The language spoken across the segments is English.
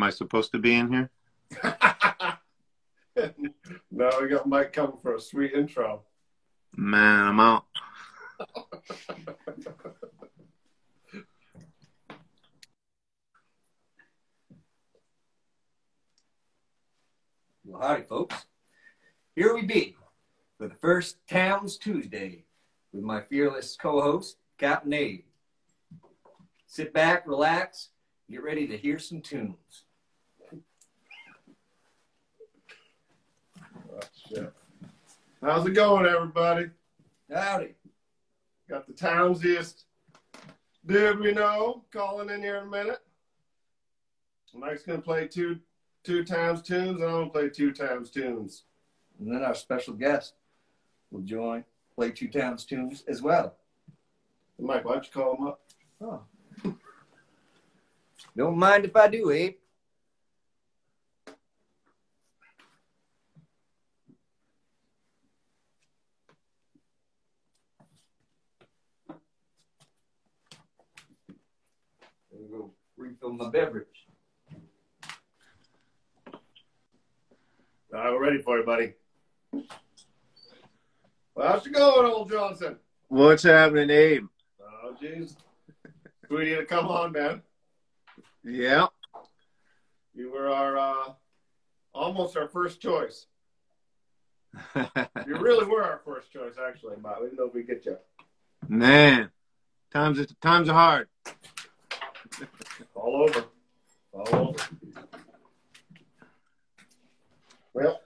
Am I supposed to be in here? no, we got Mike coming for a sweet intro. Man, I'm out. Well, howdy, folks. Here we be for the first Townes Tuesday with my fearless co-host, Captain Abe. Sit back, relax, get ready to hear some tunes. Shit. How's it going, everybody? Howdy. Got the Townsiest dude we know calling in here in a minute. Mike's gonna play two two times tunes, and I'm gonna play two times tunes. And then our special guest will join, play two Townes tunes as well. Mike, why don't you call him up? Oh. Don't mind if I do, Abe. There we go. Refill my beverage. All right, we're ready for you, buddy. Well, how's it going, old Johnson? What's happening, Abe? Oh, jeez. we need to come on, man. Yeah. You were our uh, almost our first choice. You really were our first choice, actually, but we didn't know if we get you. Man, times times are hard. All over. All over. Well,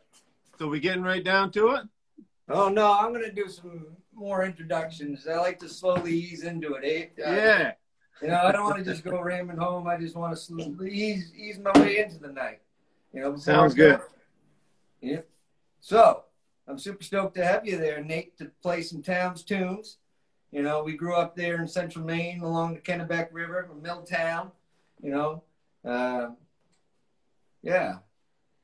So we getting right down to it? Oh no, I'm gonna do some more introductions. I like to slowly ease into it, Abe. Uh, Yeah. You know, I don't want to just go ramming home. I just want to slowly ease ease my way into the night. You know, Sounds good. go. Yep. So I'm super stoked to have you there, Nate, to play some Townes tunes. You know, we grew up there in Central Maine along the Kennebec River, Milltown. You know, uh, yeah,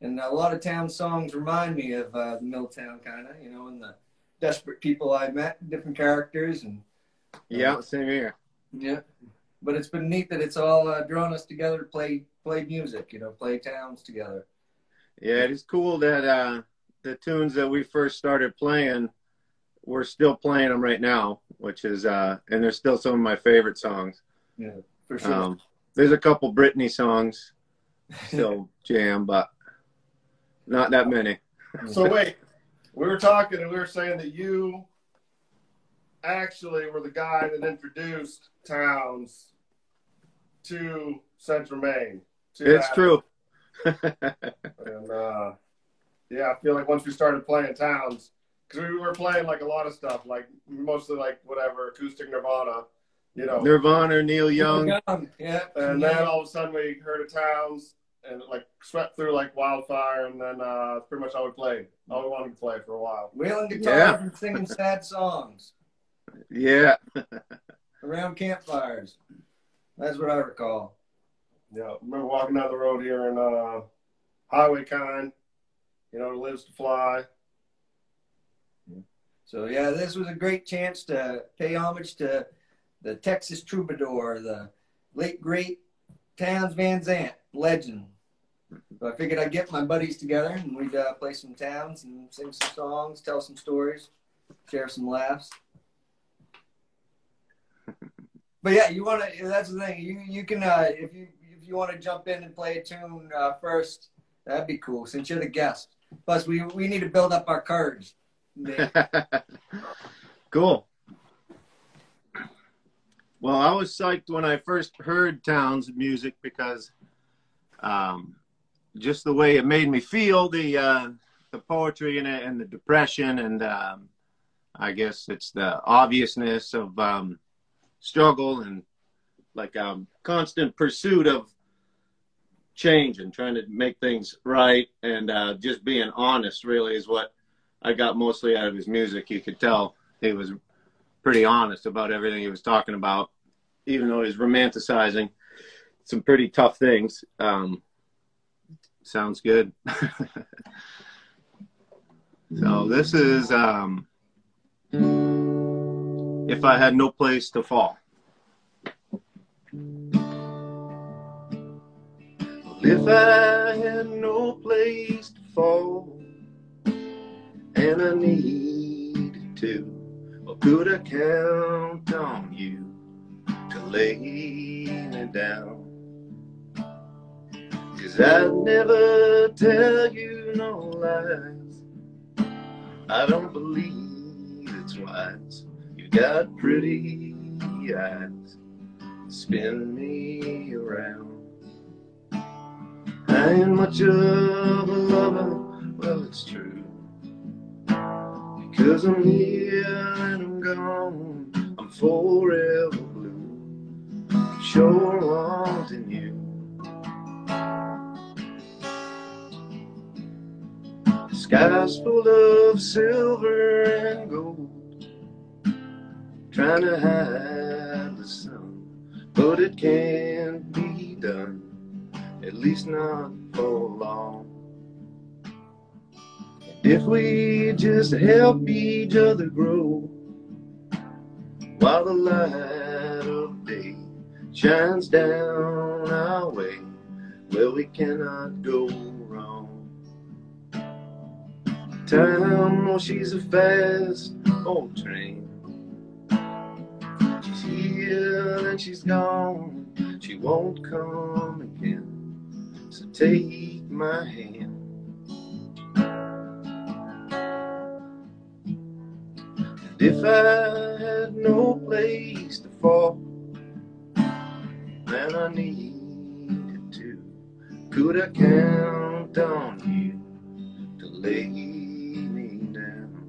and a lot of Townes songs remind me of uh, Milltown, kind of. You know, and the desperate people I met, different characters, and Yeah, same here. yeah, but it's been neat that it's all uh, drawn us together to play play music. You know, play Townes together. Yeah, it's cool that uh, the tunes that we first started playing, we're still playing them right now, which is, uh, and they're still some of my favorite songs. Yeah, for sure. Um, there's a couple Britney songs still jam, but not that many. so wait, we were talking and we were saying that you actually were the guy that introduced Townes to Central Maine. to It's that. true. And uh, yeah, I feel like once we started playing Townes, because we were playing like a lot of stuff, like mostly like whatever acoustic Nirvana, you know. Nirvana, or Neil Young. Yeah. And then all of a sudden we heard of Townes and it, like swept through like wildfire, and then uh, that's pretty much all we played. All we wanted to play for a while. wheeling guitars Yeah. and singing sad songs Yeah. around campfires. That's what I recall. Yeah, I remember walking down the road here in uh, Highway Kind, you know, lives to fly. So yeah, this was a great chance to pay homage to the Texas troubadour, the late great Townes Van Zandt, legend. So I figured I'd get my buddies together and we'd uh, play some Townes and sing some songs, tell some stories, share some laughs. But yeah, you want to. That's the thing. You you can uh, if you if you want to jump in and play a tune uh, first, that'd be cool since you're the guest. Plus, we we need to build up our courage. cool. Well, I was psyched when I first heard Townes music because um, just the way it made me feel, the uh, the poetry in it, and the depression, and um, I guess it's the obviousness of um, struggle and like um, constant pursuit of change and trying to make things right, and uh, just being honest. Really, is what I got mostly out of his music. You could tell he was pretty honest about everything he was talking about, even though he's romanticizing some pretty tough things. Um, sounds good. so this is um, if I had no place to fall. if I had no place to fall, and I need to, or could I count on you to lay me down? Cause I'd never tell you no lies. I don't believe it's wise. You got pretty eyes, spin me around. I ain't much of a lover, well, it's true. Because I'm here and I'm gone, I'm forever blue. Sure wanting you. The sky's full of silver and gold, trying to hide the sun, but it can't be done at least not for long. If we just help each other grow, while the light of day shines down our way, well, we cannot go wrong. Time, oh, she's a fast old train. She's here and she's gone, she won't come again. So take my hand. And if I had no place to fall, then I needed to, could I count on you to lay me down?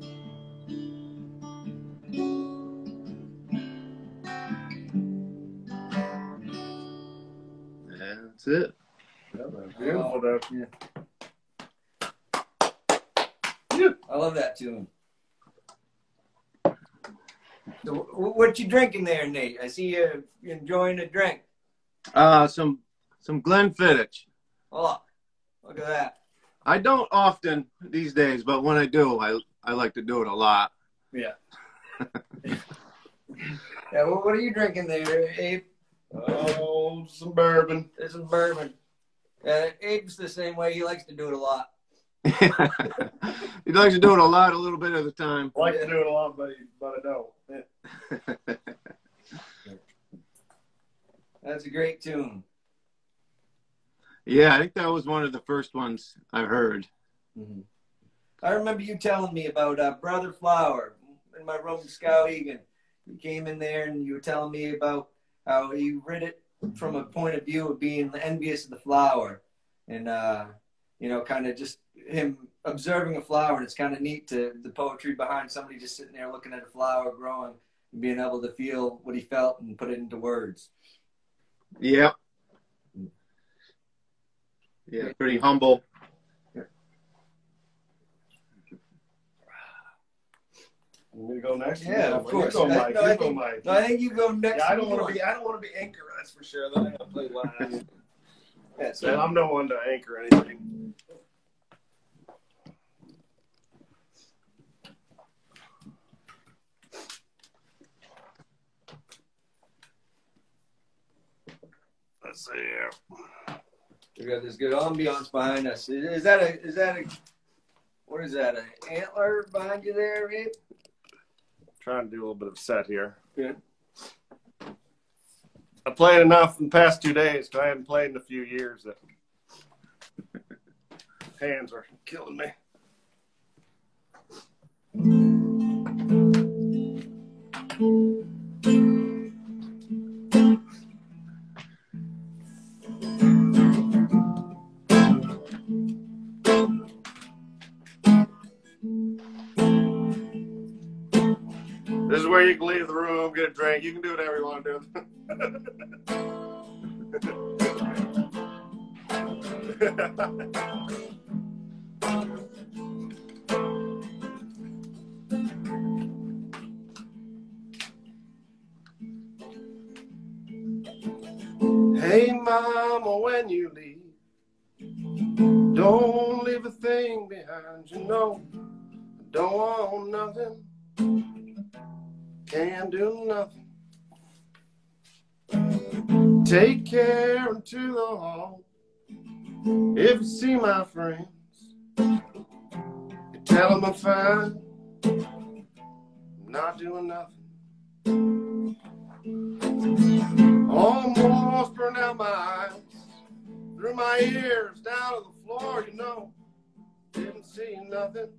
That's it. That was beautiful. That I love that tune. So, what you drinking there, Nate? I see you enjoying a drink. Uh, some some Glenfiddich. Oh, look at that. I don't often these days, but when I do, I I like to do it a lot. yeah. Yeah, what, what are you drinking there, Abe? Oh, some bourbon. There's some bourbon. Uh, Abe's the same way. He likes to do it a lot. he likes to do it a lot, a little bit at a time. I like to do it a lot, but but I don't. That's a great tune. yeah, I think that was one of the first ones I heard. I remember you telling me about uh, Brother Flower in my room in Egan You came in there and you were telling me about how you read it from a point of view of being envious of the flower and, uh, you know, kind of just him observing a flower. And it's kind of neat to the poetry behind somebody just sitting there looking at a flower growing and being able to feel what he felt and put it into words. Yeah. Yeah, pretty humble. You want me to go next? Yeah, You of course. You go, I- Mike. no, I you go, think- Mike. No, I think you go next. yeah, I don't want to be. I don't want to be anchor. That's for sure. Then I gotta play last. Yeah, so- So I'm no one to anchor anything. Let's see here. We got this good ambiance behind us. Is that a is that a what is that? An antler behind you there, Abe? Trying to do a little bit of set here. Good. I played enough in the past two days. I haven't played in a few years. That hands are killing me. This where you can leave the room, get a drink. You can do whatever you want to do. hey, mama, when you leave, don't leave a thing behind you. No, don't want nothing can do nothing. Take care into the hall. If you see my friends, you tell them I'm fine. I'm not doing nothing. Almost burned out my eyes, through my ears, down to the floor, you know. Didn't see nothing,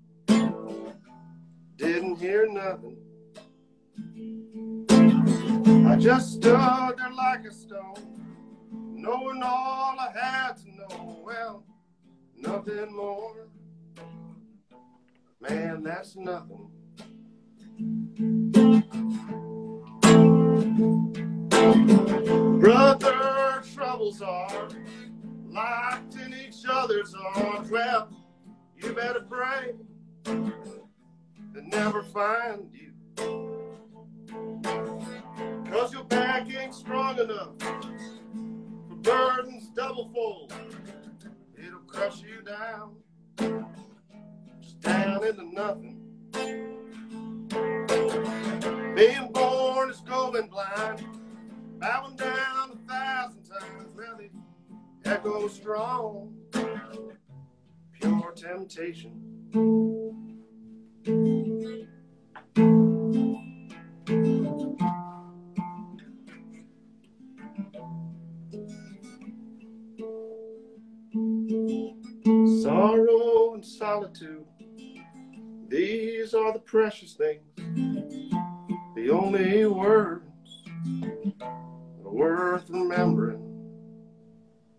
didn't hear nothing. I just stood there like a stone, knowing all I had to know. Well, nothing more. Man, that's nothing. Brother troubles are locked in each other's arms. Well, you better pray they never find you. Cause your back ain't strong enough for burdens double fold. It'll crush you down, just down into nothing. Being born is going blind, bowing down a thousand times. Well, the echo strong, pure temptation. Sorrow and solitude, these are the precious things, the only words worth remembering.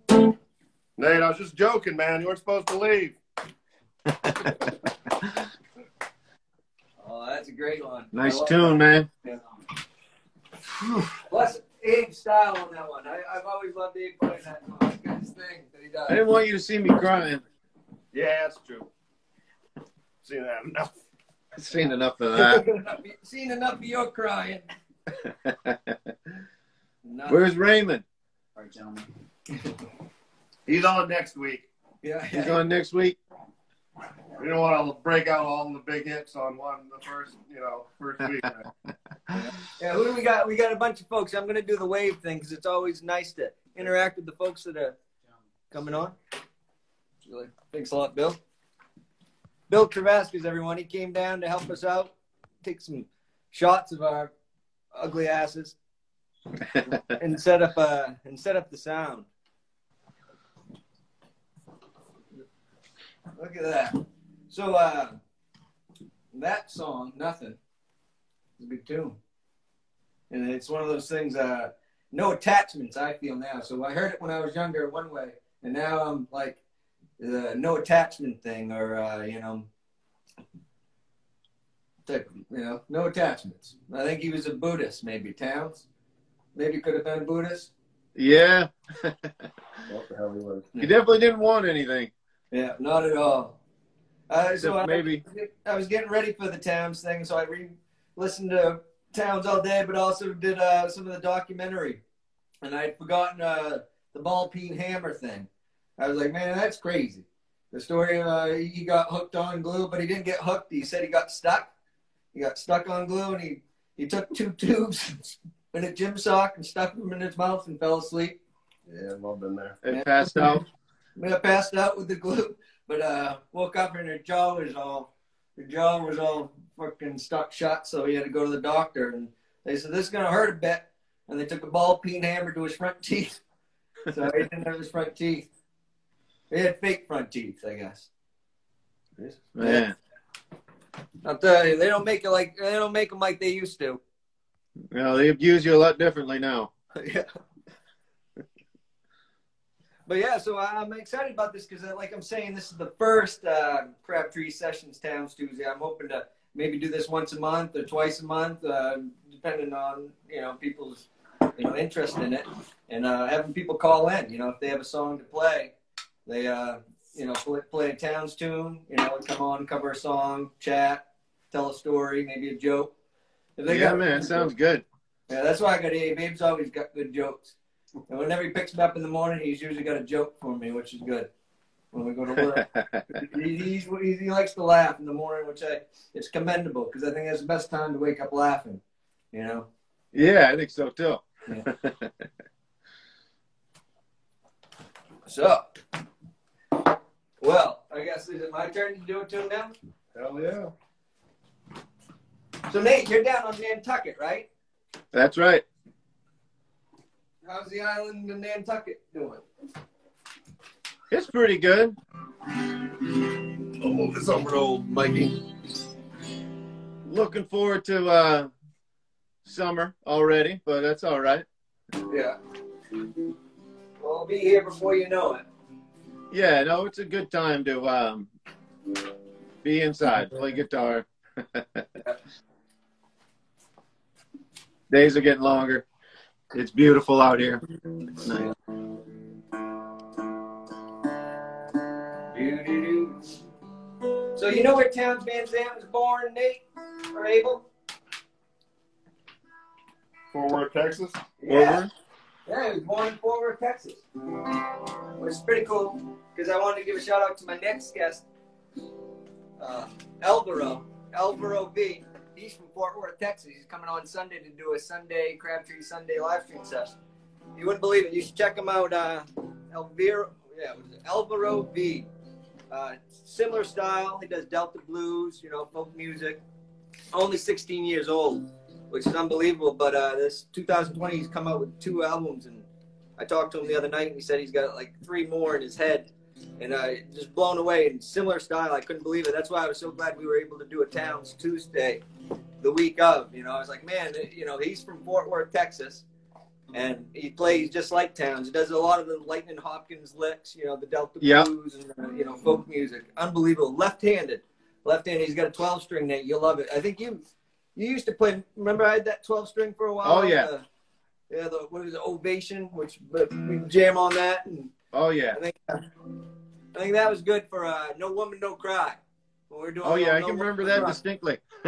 Nate, I was just joking, man. You weren't supposed to leave. Oh, that's a great one. Nice I love tune, man. that. Plus, Abe's style on that one. I, I've always loved Abe playing that song. It's his thing that he does. I didn't want you to see me crying. Yeah, that's true. Seen that enough. I've seen enough of that. Seen enough of your crying. Where's Raymond? All right, gentlemen. He's on next week. Yeah, He's on next week. We don't want to break out all the big hits on one the first, you know, first week. Yeah, who do we got? We got a bunch of folks. I'm going to do the wave thing because it's always nice to interact with the folks that are coming on. Really, thanks a lot, Bill. Bill Travascus, everyone. He came down to help us out, take some shots of our ugly asses, and set up uh and set up the sound. Look at that. So uh that song, nothing, is a good tune. And it's one of those things, uh no attachments, I feel now. So I heard it when I was younger one way, and now I'm like the no attachment thing or uh, you know you know, no attachments. I think he was a Buddhist, maybe Townes. Maybe could have been Buddhist. Yeah. what the hell he was? He definitely didn't want anything. Yeah, not at all. Uh, so I, maybe. I was getting ready for the Townes thing, so I re listened to Townes all day, but also did uh, some of the documentary. And I'd forgotten uh, the ball peen hammer thing. I was like, man, that's crazy. The story uh, he got hooked on glue, but he didn't get hooked. He said he got stuck. He got stuck on glue, and he, he took two tubes in a gym sock and stuck them in his mouth and fell asleep. Yeah, well been there. It Yeah. passed out. I passed out with the glue, but uh, woke up and her jaw was all, her jaw was all fucking stuck shut. So he had to go to the doctor, and they said this is gonna hurt a bit. And they took a ball peen hammer to his front teeth. So he didn't have his front teeth. He had fake front teeth, I guess. Man. I'll tell you, they don't make it like they don't make them like they used to. Well, they abuse you a lot differently now. yeah. But yeah, so I'm excited about this because, like I'm saying, this is the first uh, Crabtree Sessions Townes Tuesday. I'm hoping to maybe do this once a month or twice a month, uh, depending on you know people's you know interest in it, and uh, having people call in. You know, if they have a song to play, they uh, you know play, play a Townes tune. You know, come on, cover a song, chat, tell a story, maybe a joke. Yeah, got- man. Sounds good. yeah, that's why I got Abe. Abe's always got good jokes. And whenever he picks me up in the morning, he's usually got a joke for me, which is good. When we go to work, he, he's, he, he likes to laugh in the morning, which I it's commendable because I think that's the best time to wake up laughing. You know. yeah, I think so too. So Well, I guess is it my turn to do a tune now? Hell yeah. So Nate, you're down on Nantucket, right? That's right. How's the island of Nantucket doing? It's pretty good. I'll move this over to old Mikey. Looking forward to uh, summer already, but that's all right. Yeah. Well, I'll be here before you know it. Yeah, no, it's a good time to um, be inside, play guitar. Days are getting longer. It's beautiful out here. It's nice. So you know where Townes Van Zandt was born, Nate or Abel? Fort Worth, Texas. Forward. Yeah, he was born in Fort Worth, Texas. Which is pretty cool because I wanted to give a shout out to my next guest, uh. Elvaro V. He's from Fort Worth, Texas. He's coming on Sunday to do a Sunday Crabtree Sunday live stream session. You wouldn't believe it. You should check him out. Uh, yeah, what is it? V. Uh, similar style. He does Delta blues, you know, folk music. Only 16 years old, which is unbelievable. But uh, this 2020, he's come out with two albums, and I talked to him the other night, and he said he's got like three more in his head, and uh, just blown away. In similar style, I couldn't believe it. That's why I was so glad we were able to do a Townes Tuesday, the week of. You know, I was like, man, you know, he's from Fort Worth, Texas. And he plays just like Townes. He does a lot of the Lightning Hopkins licks, you know, the Delta Yep. blues and uh, you know folk music. Unbelievable. Left-handed, left-handed. He's got a 12-string. Nate, you'll love it. I think you you used to play. Remember, I had that 12-string for a while. Oh, yeah. Uh, yeah, the what is it, Ovation, which but we jam on that. And Oh yeah. I think I think that was good for uh, No Woman No Cry. When we were doing Oh yeah. I can Woman, remember that Cry. distinctly.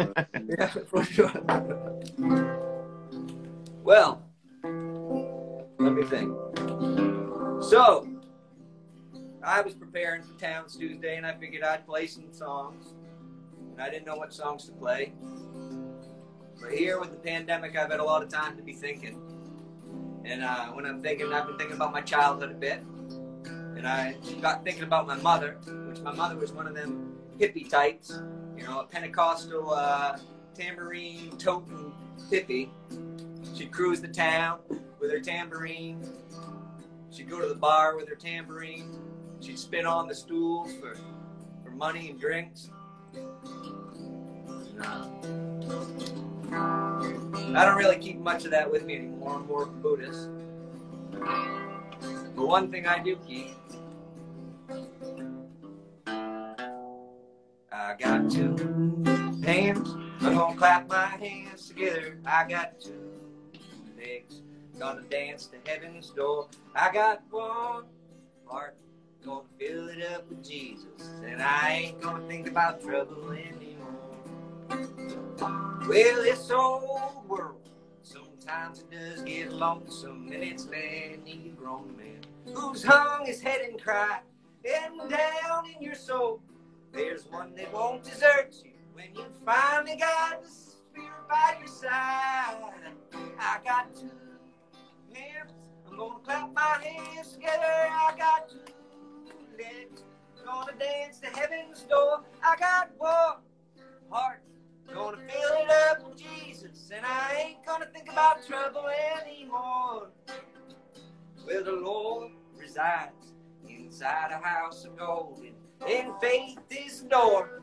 Yeah, for sure. Well, let me think. So, I was preparing for Townes Tuesday, and I figured I'd play some songs. And I didn't know what songs to play. But here with the pandemic, I've had a lot of time to be thinking. And uh, when I'm thinking, I've been thinking about my childhood a bit. And I got thinking about my mother, which my mother was one of them hippie types, you know, a Pentecostal uh, tambourine toting hippie. She'd cruise the town with her tambourine. She'd go to the bar with her tambourine. She'd spin on the stools for, for money and drinks. I don't really keep much of that with me anymore. I'm more Buddhist. But one thing I do keep I got two hands. I'm gonna clap my hands together. I got two legs. Gonna dance to heaven's door. I got one heart. Gonna fill it up with Jesus. And I ain't gonna think about trouble anymore. Well, this old world, sometimes it does get lonesome, and it's many a grown man who's hung his head and cried, and down in your soul, there's one that won't desert you when you finally got the spirit by your side. I got two hands, I'm gonna clap my hands together. I got two legs, gonna dance to heaven's door. I got one heart. Gonna fill it up with Jesus, and I ain't gonna think about trouble anymore. Where the Lord resides inside a house of gold, and faith is the door.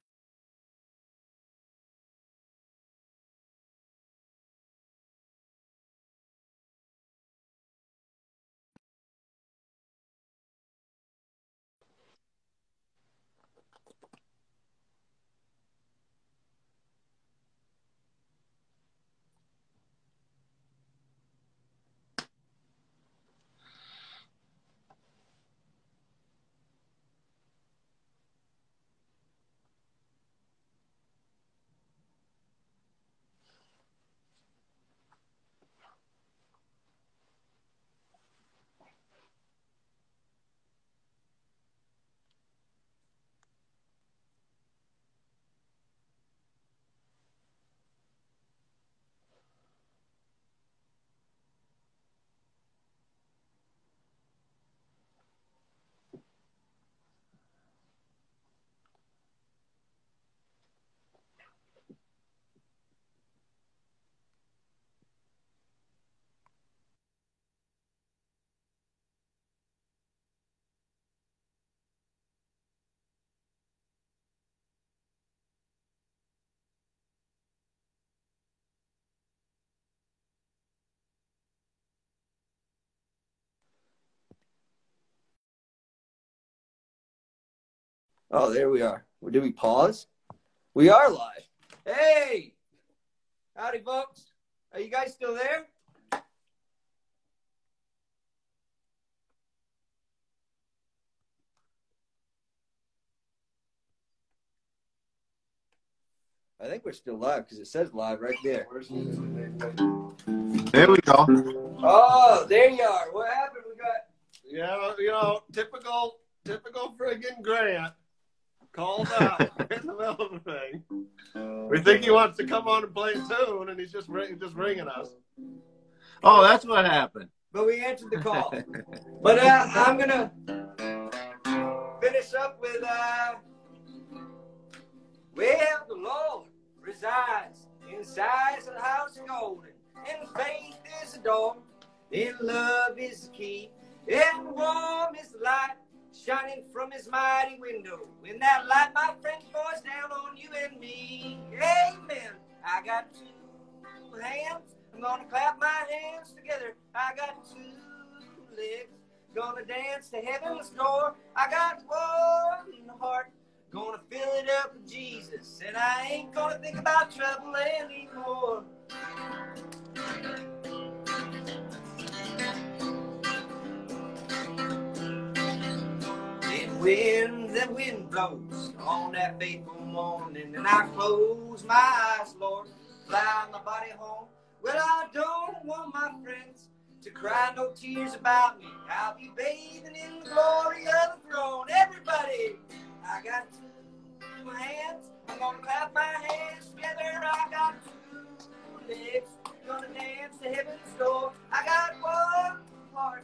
Oh, there we are. Well, did we pause? We are live. Hey! Howdy, folks. Are you guys still there? I think we're still live because it says live right there. There we go. Oh, there you are. What happened? We got. Yeah, you know, typical, typical friggin' Grant calls out in the middle of the thing. We think he wants to come on and play a tune, and he's just ring, just ringing us. Oh, that's what happened. But we answered the call. but uh, I'm gonna finish up with uh, well, the Lord resides inside the house of golden, and faith is the door, and love is the key, and warm is the light shining from His mighty window. When that light, my friend, pours down on you and me, Amen. I got two hands. I'm gonna clap my hands together. I got two legs. Gonna dance to heaven's door. I got one heart. Gonna fill it up with Jesus. And I ain't gonna think about trouble anymore. When the wind blows on that fateful morning, and I close my eyes, Lord, fly my body home. Well, I don't want my friends to cry no tears about me. I'll be bathing in the glory of the throne. Everybody, I got two hands. I'm gonna clap my hands together. I got two legs. Gonna dance to heaven's door. I got one heart.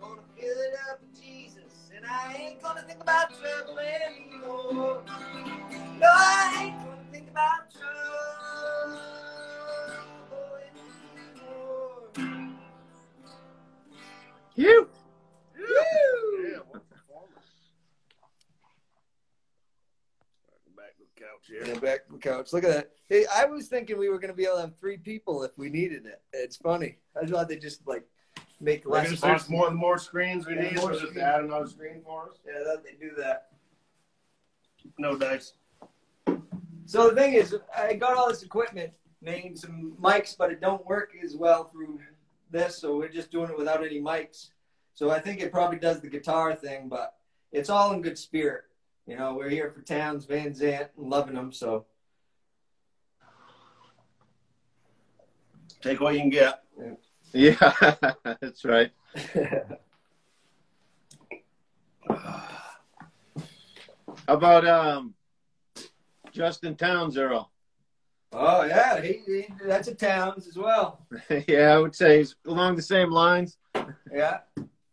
Gonna fill it up with Jesus. And I ain't gonna think about trouble anymore. No, I ain't gonna think about trouble anymore. You. Yeah, what performance. Back to the couch here. Yeah, back to the couch. Look at that. Hey, I was thinking we were going to be able to have three people if we needed it. It's funny. I thought they just like make less. gonna search more and more screens we Yeah, need, more so just add another screen for us. Yeah, thought they do that. No dice. So the thing is, I got all this equipment, named some mics, but it don't work as well through this. So we're just doing it without any mics. So I think it probably does the guitar thing, but it's all in good spirit. You know, we're here for Townes, Van Zandt, and loving them. So Take what you can get. Yeah, that's right. How about um, Justin Townes, Earle? oh yeah, he, he, that's a Townes as well. yeah, I would say he's along the same lines. Yeah,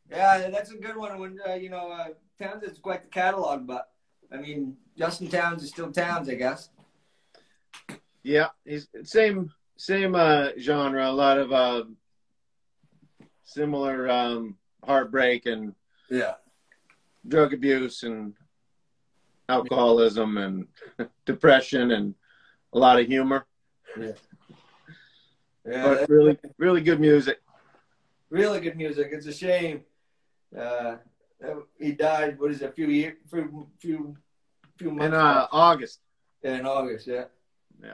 yeah, that's a good one. When uh, you know, uh, Townes is quite the catalog, but I mean, Justin Townes is still Townes, I guess. Yeah, he's same same uh, genre. A lot of uh, similar um, heartbreak and Yeah, drug abuse and alcoholism and depression and a lot of humor. yeah, But really, really good music. really good music. It's a shame uh, he died. What is it? A few years, few, few, few months In uh, August. in August. Yeah. Yeah,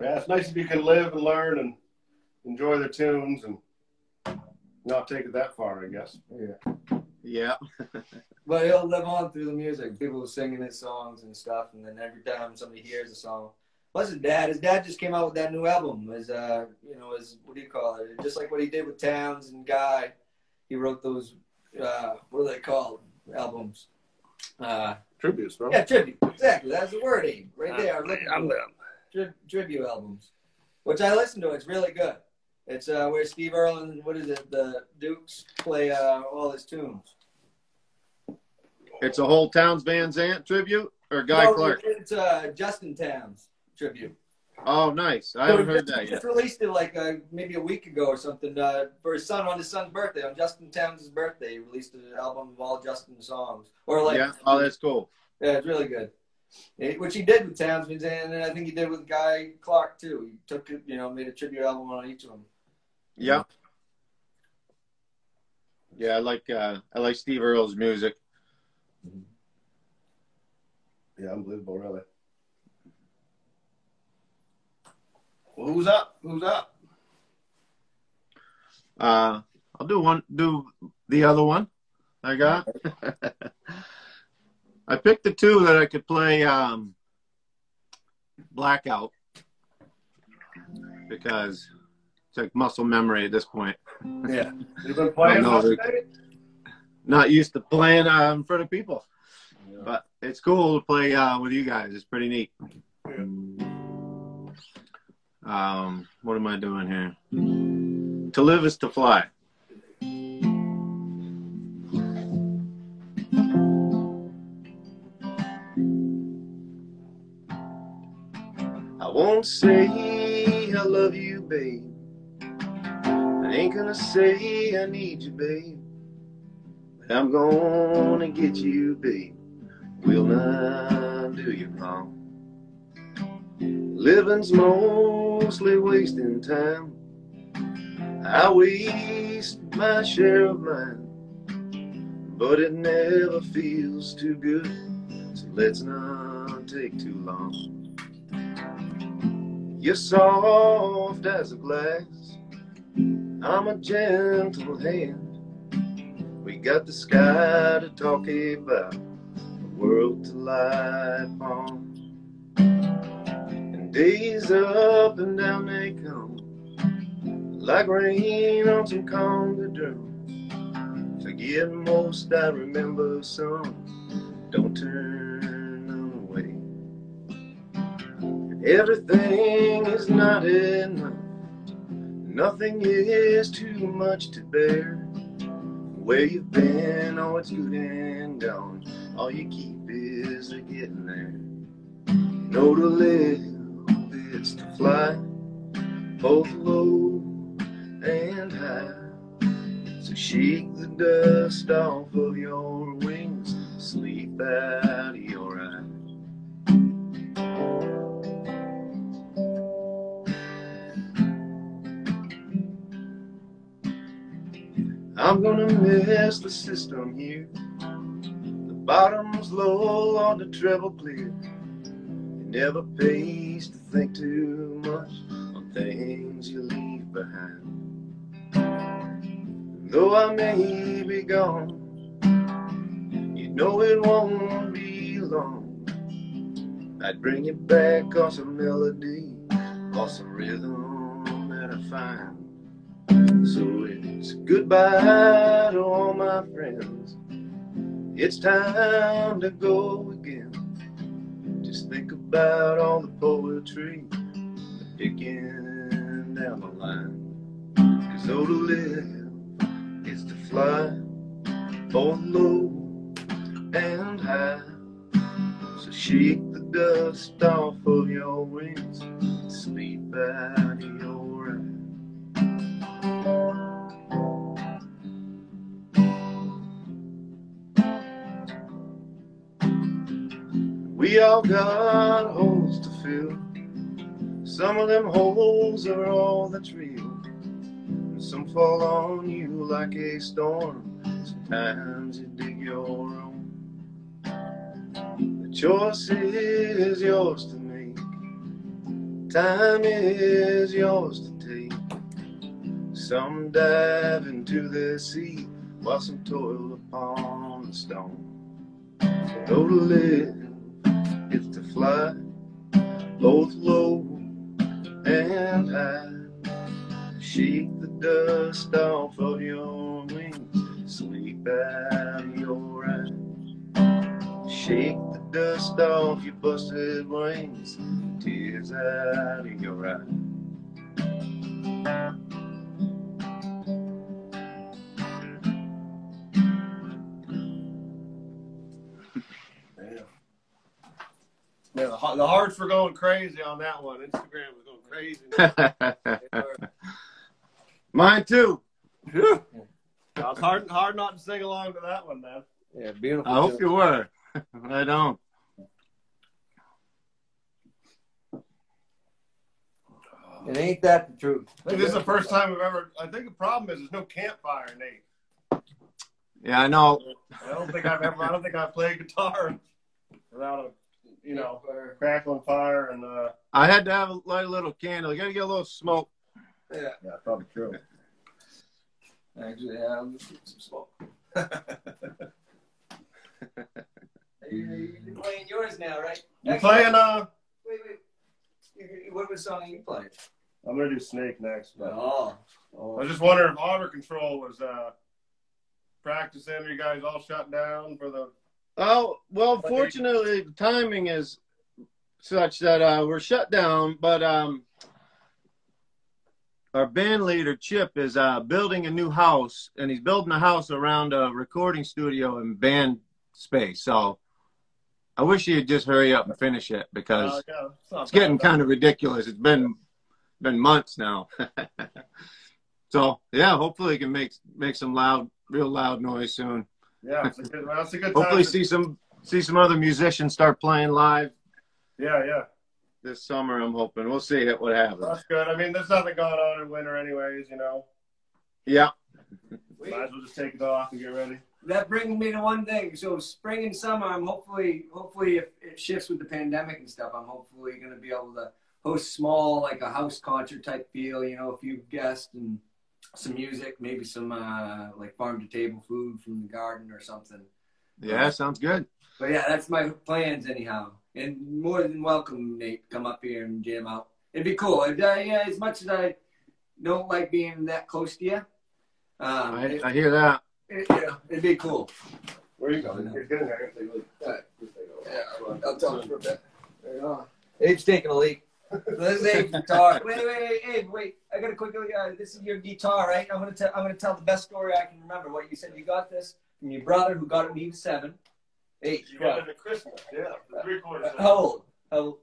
Yeah, it's nice if you can live and learn and enjoy the tunes and not take it that far, I guess. yeah. Yeah. But he'll live on through the music. People singing his songs and stuff, and then every time somebody hears a song. Plus his dad. His dad just came out with that new album. His uh, you know, his what do you call it? Just like what he did with Townes and Guy. He wrote those. Uh, what are they called? Albums. Uh, Tributes, bro. yeah, tribute. Exactly. That's the word, Abe. Right there. I'm looking I'm for it. Tri- tribute albums, which I listened to. It's really good. It's uh, where Steve Earle and what is it? The Dukes play uh, all his tunes. It's a whole Townes Van Zandt tribute or Guy No, Clark? It's uh, Justin Townes tribute. Oh, nice. I So haven't heard just, that he yet. Just released it like uh, maybe a week ago or something uh, for his son on his son's birthday on Justin Townes' birthday. He released an album of all Justin songs, or like Yeah. Oh, that's cool. yeah, it's really good. It- which he did with Townsend, and I think he did with Guy Clark too. He took you know, made a tribute album on each of them. Yeah. Yeah, I like uh, I like Steve Earle's music. Yeah, unbelievable, really. Well, who's up? Who's up? Uh, I'll do one. Do the other one. I got. I picked the two that I could play. Um, blackout because it's like muscle memory at this point. Yeah. You've been playing no, much. Not used to playing uh, in front of people, Yeah. but it's cool to play uh, with you guys. It's pretty neat. Yeah. Um, what am I doing here? To live is to fly. I won't say I love you, babe. I ain't gonna say I need you, babe. But I'm gonna get you, babe. Will not do you wrong. Living's mostly wasting time. I waste my share of mine, but it never feels too good. So let's not take too long. You're soft as a glass. I'm a gentle hand. We got the sky to talk about, the world to lie upon. And days up and down they come, like rain on some conga drum. Forget most, I remember some. Don't turn away. Everything is not enough. Nothing is too much to bear. Where you've been, oh, it's good and gone. All you keep is the getting there. Know to live, it's to fly, both low and high. So shake the dust off of your wings, sleep out I'm gonna miss the system here. The bottom's low on the treble clear. It never pays to think too much on things you leave behind. Though I may be gone, you know it won't be long. I'd bring you back on some melody, or some rhythm that I find. So it's goodbye to all my friends. It's time to go again. Just think about all the poetry picking down the line. Cause oh, to live is to fly, both low and high. So shake the dust off of your wings, sleep out of your We all got holes to fill. Some of them holes are all that's real. And some fall on you like a storm. Sometimes you dig your own. The choice is yours to make. Time is yours to take. Some dive into the sea while some toil upon the stone. Though to live is to fly, both low and high. Shake the dust off of your wings, sleep out of your eyes. Shake the dust off your busted wings, tears out of your eyes. Yeah, the, the hearts were going crazy on that one. Instagram was going crazy. Mine too. Phew. It's hard, hard not to sing along to that one, man. Yeah, beautiful. I hope too. you were. I don't. And ain't that the truth? I this is the first time I've ever. I think the problem is there's no campfire, Nate. Yeah, I know. I don't think I've ever. I don't think I've played guitar without a, you know, crackling fire and. uh I had to have a light a little candle. You gotta get a little smoke. Yeah. Yeah, probably true. Actually, yeah, I'm just getting some smoke. you, you're playing yours now, right? You Actually, playing? Uh, Wait, wait. What was the song you played? I'm gonna do Snake next. But Oh. I was just wondering if Auto Control was uh practicing. Are you guys all shut down for the? Oh well, fortunately, the timing is such that uh, we're shut down. But um, our band leader Chip is uh, building a new house, and he's building a house around a recording studio and band space. So I wish he'd just hurry up and finish it because Uh, yeah, it's, it's getting kind of ridiculous. It's been been months now. so yeah, hopefully he can make make some loud, real loud noise soon. Yeah, it's a good. Well, it's a good time. Hopefully to- see some see some other musicians start playing live yeah, yeah, this summer. I'm hoping we'll see what happens. that's good. I mean, there's nothing going on in winter, anyways. You know, Yeah, Wait, might as well just take it off and get ready. that brings me to one thing. So spring and summer, I'm hopefully, hopefully, if it shifts with the pandemic and stuff, I'm hopefully going to be able to host small, like a house concert type feel. You know, a few guests and some music, maybe some uh, like farm to table food from the garden or something. yeah, sounds good. But yeah, that's my plans anyhow. And more than welcome, Nate, come up here and jam out. It'd be cool. It'd, uh, yeah, as much as I don't like being that close to you, um, I, it, I hear that. it, you know, it'd be cool. Where are you going? You're getting there. Take a look. Yeah, I'll tell you for a bit. There you go. Abe's taking a leak. This is Abe's guitar. Wait, wait, wait, Abe, wait. I gotta quickly. Uh, this is your guitar, right? I'm gonna tell. I'm gonna tell the best story I can remember. What you said. You got this from your brother, who got it when he was seven, eight. You got it at Christmas. Yeah, three quarters. Uh, How old? How old?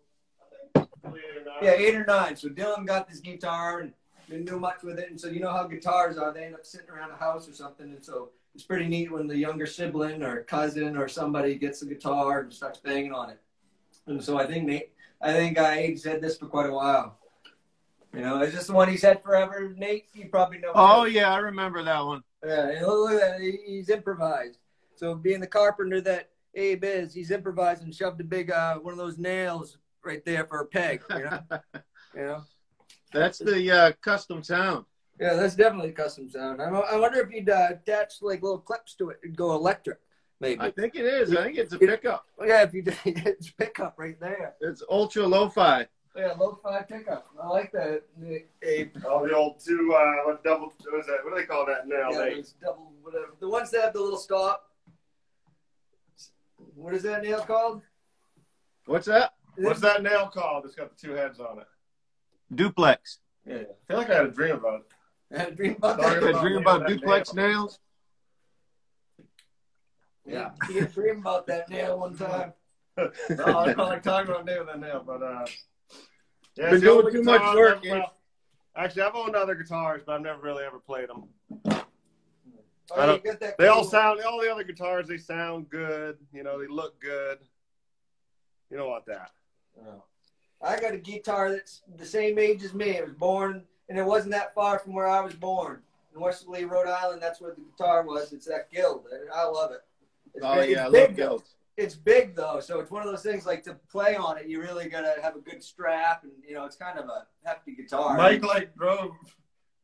Eight or nine. Yeah, eight or nine. So Dylan got this guitar and didn't do much with it. And so you know how guitars are; they end up sitting around a house or something. And so it's pretty neat when the younger sibling or cousin or somebody gets a guitar and starts banging on it. And so I think Nate, I think uh, Abe's had this for quite a while. You know, is this the one he's had forever, Nate? You probably know. Oh yeah, I remember that one. Yeah, look at that. He- He's improvised. So being the carpenter that Abe is, he's improvised and shoved a big uh, one of those nails right there for a peg. You know. you know. That's the uh, custom sound. Yeah, that's definitely a custom sound. I, I wonder if you'd uh, attach like little clips to it and go electric, maybe. I think it is. I think it's a pickup. Yeah, if you did, it's pickup right there. It's ultra lo-fi. Yeah, lo-fi pickup. I like that. Abe. Oh, the old two, uh, what double, what is that? What do they call that now? Yeah, Nate? double whatever. The ones that have the little stop. What is that nail called? What's that? What's that nail called? It's got the two heads on it. Duplex. Yeah. I feel like I had a dream about it. I had a dream about Sorry that. You dream about duplex nails? Yeah, you had a dream about that nail one time. no, I don't like talking about nail that nail, but uh, yeah, Been it's the only doing too much work, well, actually, I've owned other guitars, but I've never really ever played them. I Oh, don't- you They all cool- sound, all the other guitars, they sound good. You know, they look good. You don't want that. I got a guitar that's the same age as me. It was born, and it wasn't that far from where I was born. In Westerly, Rhode Island, that's where the guitar was. It's that Guild. I I love it. It's Oh big, yeah, I it's love big, guilds. It's big though, so it's one of those things like to play on it. You really gotta have a good strap, and you know it's kind of a hefty guitar. Mike like drove.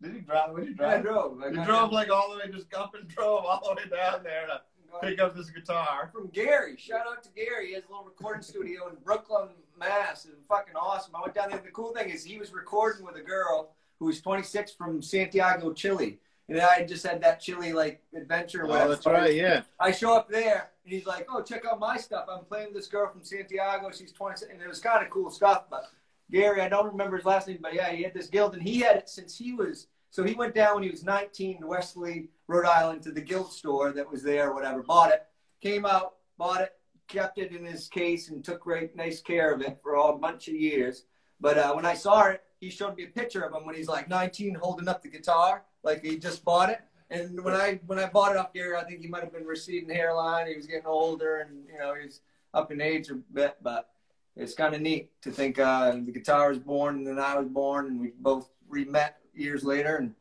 Did he drive? What did you I drive? drove. I You got drove like all the way, just up and drove all the way down there to pick up this guitar. from Gary. Shout out to Gary. He has a little recording studio in Brookline, Mass. It's fucking awesome. I went down there. The cool thing is he was recording with a girl who was 26 from Santiago, Chile. And then I just had that chilly like adventure. Oh, that's right. Yeah. I show up there and he's like, "Oh, check out my stuff. I'm playing with this girl from Santiago. She's 26, and it was kind of cool stuff." But Gary, I don't remember his last name, but yeah, he had this guild, and he had it since he was. So he went down when he was 19 to Westerly, Rhode Island, to the guild store that was there, or whatever. Bought it, came out, bought it, kept it in his case, and took great, nice care of it for a bunch of years. But uh, when I saw it, he showed me a picture of him when he's like 19, holding up the guitar, like he just bought it. And when I when I bought it off Gary, I think he might have been receding hairline. He was getting older, and you know he's up in age a bit. But it's kind of neat to think uh, the guitar was born, and then I was born, and we both re-met years later. And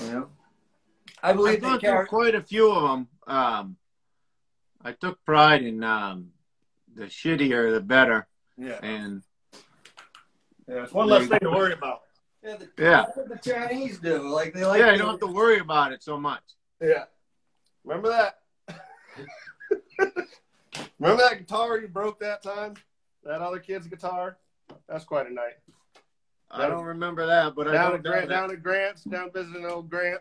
you know, I believe I've they gone through carry. quite a few of them. um, I took pride in um, the shittier the better, Yeah. and Yeah. It's one less thing to worry about. Yeah, the, Yeah. That's what the Chinese do. Like they like. yeah, you don't have to worry about it so much. Yeah. Remember that? Remember that guitar you broke that time? That other kid's guitar? That's quite a night. I don't remember that, but I Down don't at Grant, down at Grant's, down visiting old Grant.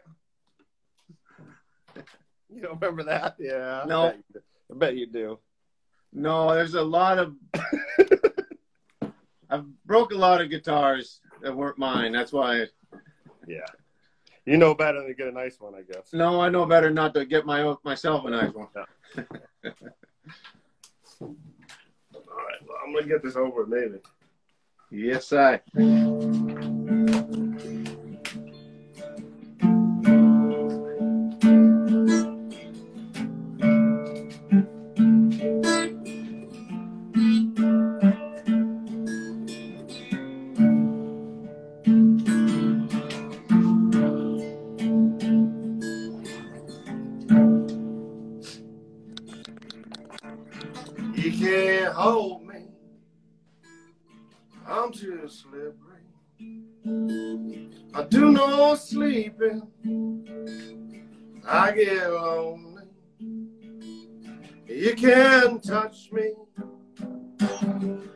You don't remember that? Yeah. I No. bet you do. I bet you do. No, there's a lot of. I've broke a lot of guitars that weren't mine. That's why. Yeah. You know better than to get a nice one, I guess. No, I know better not to get my myself a nice one. All right. Well, I'm gonna get this over, with, maybe. Yes, I. touch me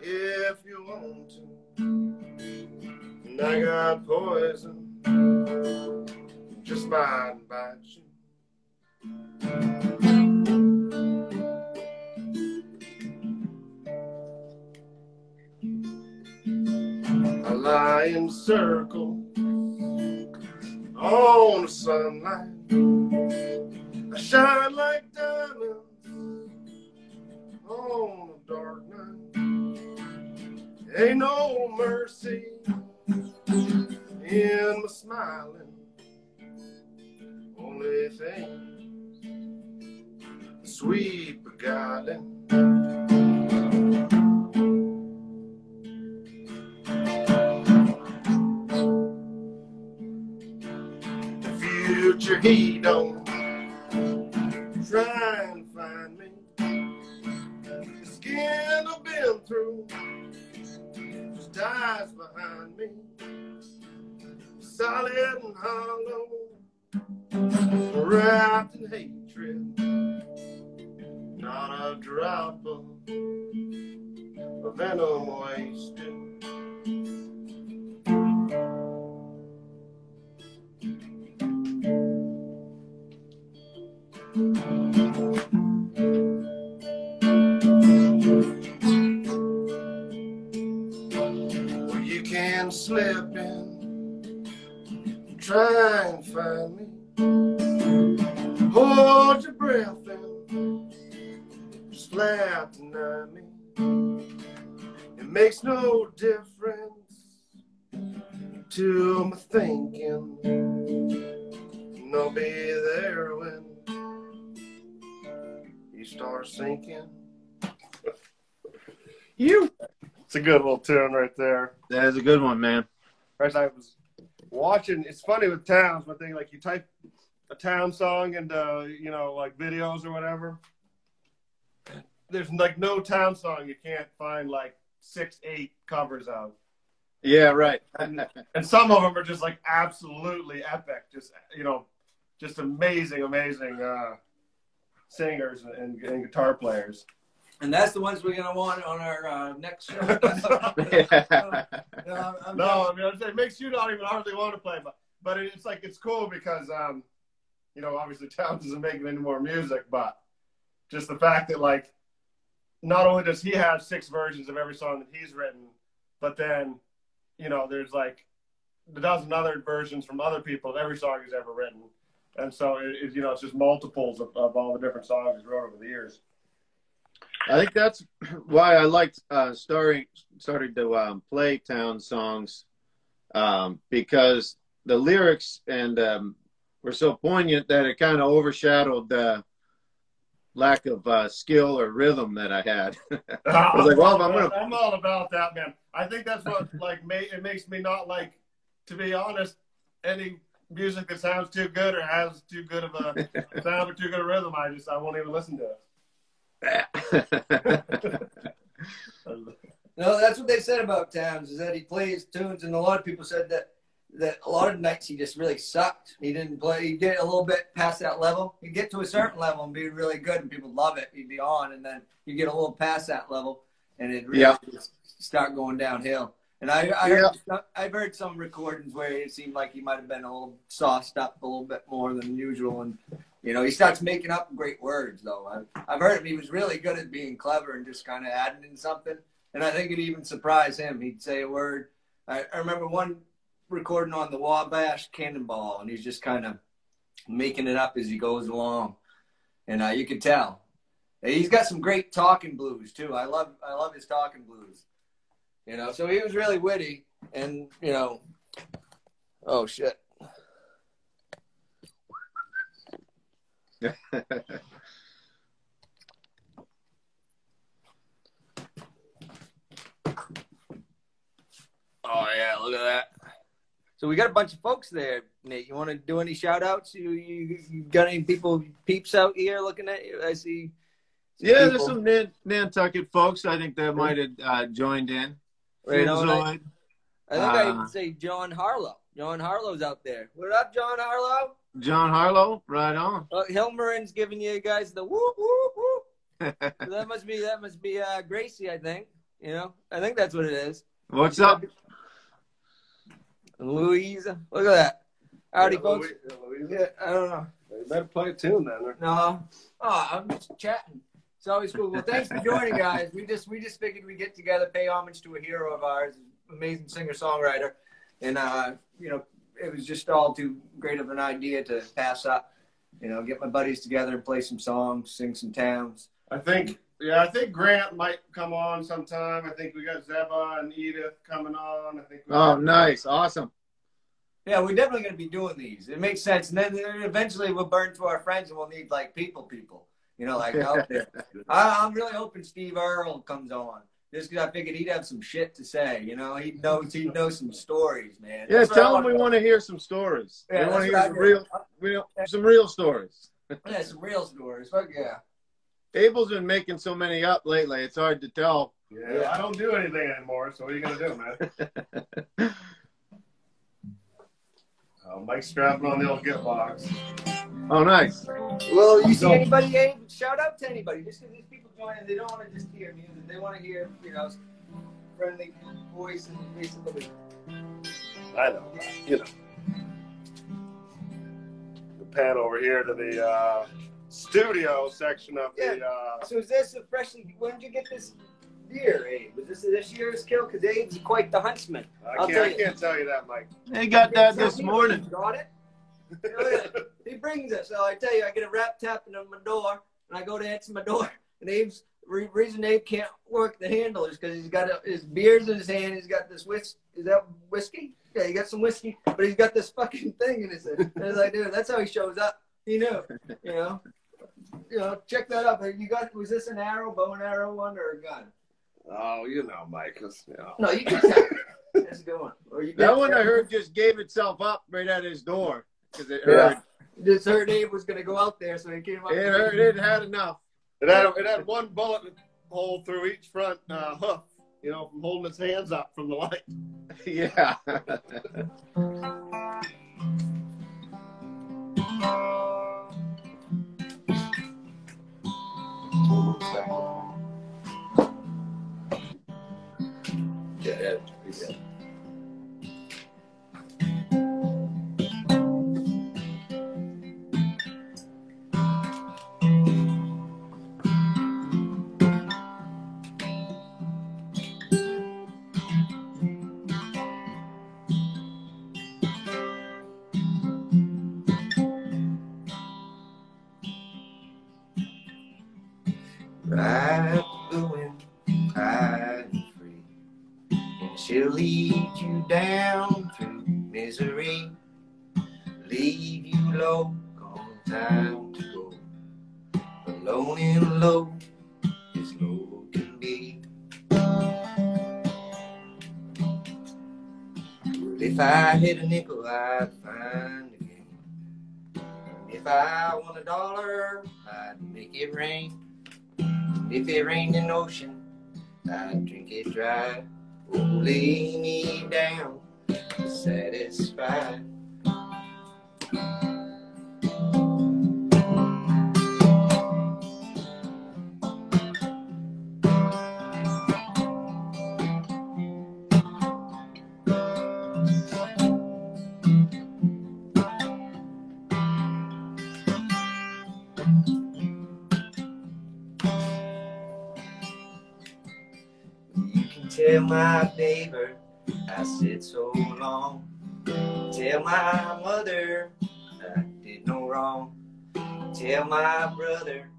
if you want to. And I got poison. Just might bite you. I lie in circle on the sunlight. I shine like diamonds Oh, on a dark night. Ain't no mercy in my smiling. Only thing sweet beguiling. the future he don't through just dies behind me. Solid and hollow, wrapped in hatred. Not a drop of venom wasted. Well, you can slip in, try and find me. Hold your breath in, just flat deny me. It makes no difference to my thinking. And I'll be there when you start sinking. you. It's a good little tune right there. That is a good one, man. As I was watching, it's funny with Townes, but they like you type a Townes song into you know like videos or whatever. There's like no Townes song you can't find like six, eight covers of, Yeah, right. and, and some of them are just like absolutely epic. Just you know, just amazing, amazing uh, singers and, and guitar players. And that's the ones we're gonna want on our uh, next show. yeah. No, I'm- No, I mean it makes you not even hardly want to play, but but it's like it's cool because um, you know, obviously Townes isn't making any more music, but just the fact that like not only does he have six versions of every song that he's written, but then you know there's like a dozen other versions from other people of every song he's ever written, and so it, it, you know it's just multiples of, of all the different songs he's wrote over the years. I think that's why I liked uh, starting started to um, play Townes songs um, because the lyrics and um, were so poignant that it kind of overshadowed the lack of uh, skill or rhythm that I had. I was like, well, I'm gonna- I'm all about that, man. I think that's what like ma- it makes me not like, to be honest, any music that sounds too good or has too good of a sound or too good a rhythm, I just I won't even listen to it. No, that's what they said about Townes is that he plays tunes, and a lot of people said that that a lot of nights he just really sucked. He didn't play. He'd get a little bit past that level. He'd get to a certain level and be really good, and people love it. He'd be on, and then you get a little past that level, and it really Yeah. start going downhill. And I, I Yeah. heard, I've heard some recordings where it seemed like he might have been a little sauced up a little bit more than usual, and you know he starts making up great words though. I've, I've heard him; he was really good at being clever and just kind of adding in something. And I think it even surprised him. He'd say a word. I, I remember one recording on the Wabash Cannonball, and he's just kind of making it up as he goes along, and uh, you could tell. He's got some great talking blues too. I love I love his talking blues. You know, so he was really witty, and you know, oh shit. Oh yeah, look at that. So we got a bunch of folks there, Nate. You want to do any shout outs? You, you, you got any people peeps out here looking at you? I see. yeah, there's some Nan- Nantucket folks. I think that might have uh, joined in. Right on. I, Finzoid. I think I Uh, even say John Harlow. John Harlow's out there. What up, John Harlow? John Harlow, right on. Uh, Hilmarin's giving you guys the whoop whoop whoop. So that must be that must be uh, Gracie, I think. You know, I think that's what it is. What's up? Louisa? Look at that. Howdy, Yeah, folks. Louis- Louis- Yeah, I don't know. You better play a tune then. No. Oh, I'm just chatting. It's always cool. Well, thanks for joining, guys. We just we just figured we'd get together, pay homage to a hero of ours, amazing singer songwriter, and uh, you know, it was just all too great of an idea to pass up. You know, get my buddies together and play some songs, sing some Townes. I think, yeah, I think Grant might come on sometime. I think we got Zeba and Edith coming on. I think. we Oh, got- nice, awesome. Yeah, we're definitely going to be doing these. It makes sense, and then eventually we'll burn to our friends, and we'll need like people, people. You know, like out there. I, I'm really hoping Steve Earle comes on. Just because I figured he'd have some shit to say. You know, he knows he knows some stories, man. Yeah, That's tell him we wanna- hear some stories. Yeah, we want to hear some real, real, some real stories. Yeah, some real stories. Fuck yeah. Abel's been making so many up lately. It's hard to tell. Yeah, I don't do anything anymore. So what are you gonna do, man? Uh, Mike's strapping on the old get box. Oh, nice. Well, you see anybody? Hey, shout out to anybody. Just because these people join in, they don't want to just hear music. They want to hear, you know, friendly voice and basically. I know, you know. The pan over here to the uh, studio section of the. Uh, So is this a freshly? When did you get this beer, Abe? Was this this year's kill? Because Abe's quite the huntsman. I I'll can't. tell I you. can't tell you that, Mike. They got that this morning. Got it. He brings it. So I tell you, I get a rap tapping on my door, and I go to answer my door, and Abe's re- reason Abe can't work the handle is because he's got a, his beers in his hand. He's got this whis. Is that whiskey? Yeah, he got some whiskey, but he's got this fucking thing in his hand. And I was like, dude, that's how he shows up. He knew, you know. You know, check that up. You got was this an arrow, bow and arrow one, or a gun? Oh, you know, Mike. you know. No, you can tell. That's a good one. Or you That one I heard just gave itself up right at his door because it Yeah. heard. Just heard Abe was gonna go out there, so he came up. It heard. It had enough. It had it had one bullet hole through each front uh, hoof. You know, from holding his hands up from the light. yeah. Yeah, down through misery, leave you low on time to go, alone and low as low can be. Well, if I had a nickel, I'd find a If I won a dollar, I'd make it rain. If it rained in the ocean, I'd drink it dry. Lay me down, satisfied. Tell my neighbor I said so long. Tell my mother I did no wrong. Tell my brother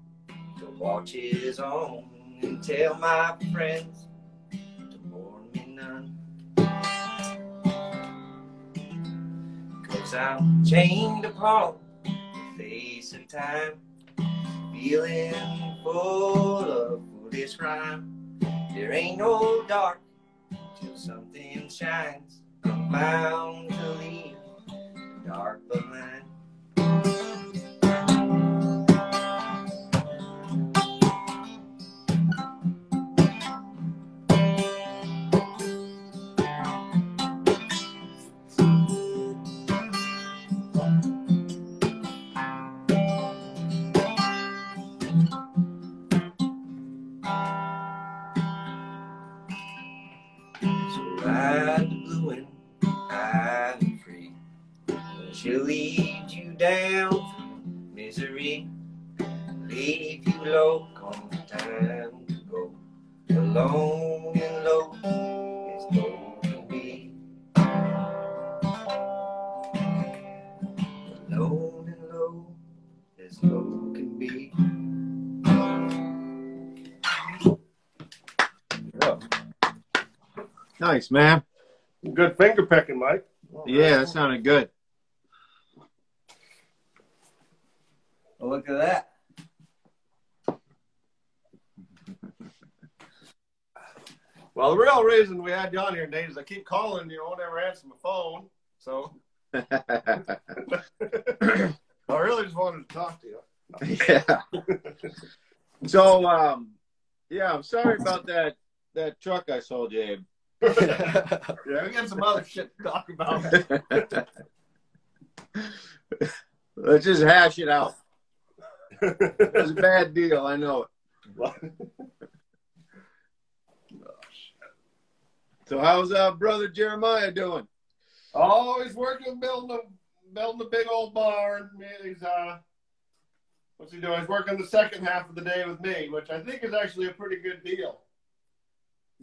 to watch his own. And tell my friends to mourn me none. Cause I'm chained upon the face of time. Feeling full of foolish rhyme. There ain't no dark till something shines. I'm bound to leave the dark behind. Nice, man. Good finger picking, Mike. Yeah, that sounded good. Well, look at that. Well, the real reason we had you on here, Nate, is I keep calling you, won't ever answer my phone. So I really just wanted to talk to you. yeah. So, um, yeah, I'm sorry about that that truck I sold you, Abe. yeah, we got some other shit to talk about. Let's just hash it out. It's a bad deal, I know it. So, how's uh, brother Jeremiah doing? oh, he's working building a building a big old barn. He's uh, what's he doing? He's working the second half of the day with me, which I think is actually a pretty good deal.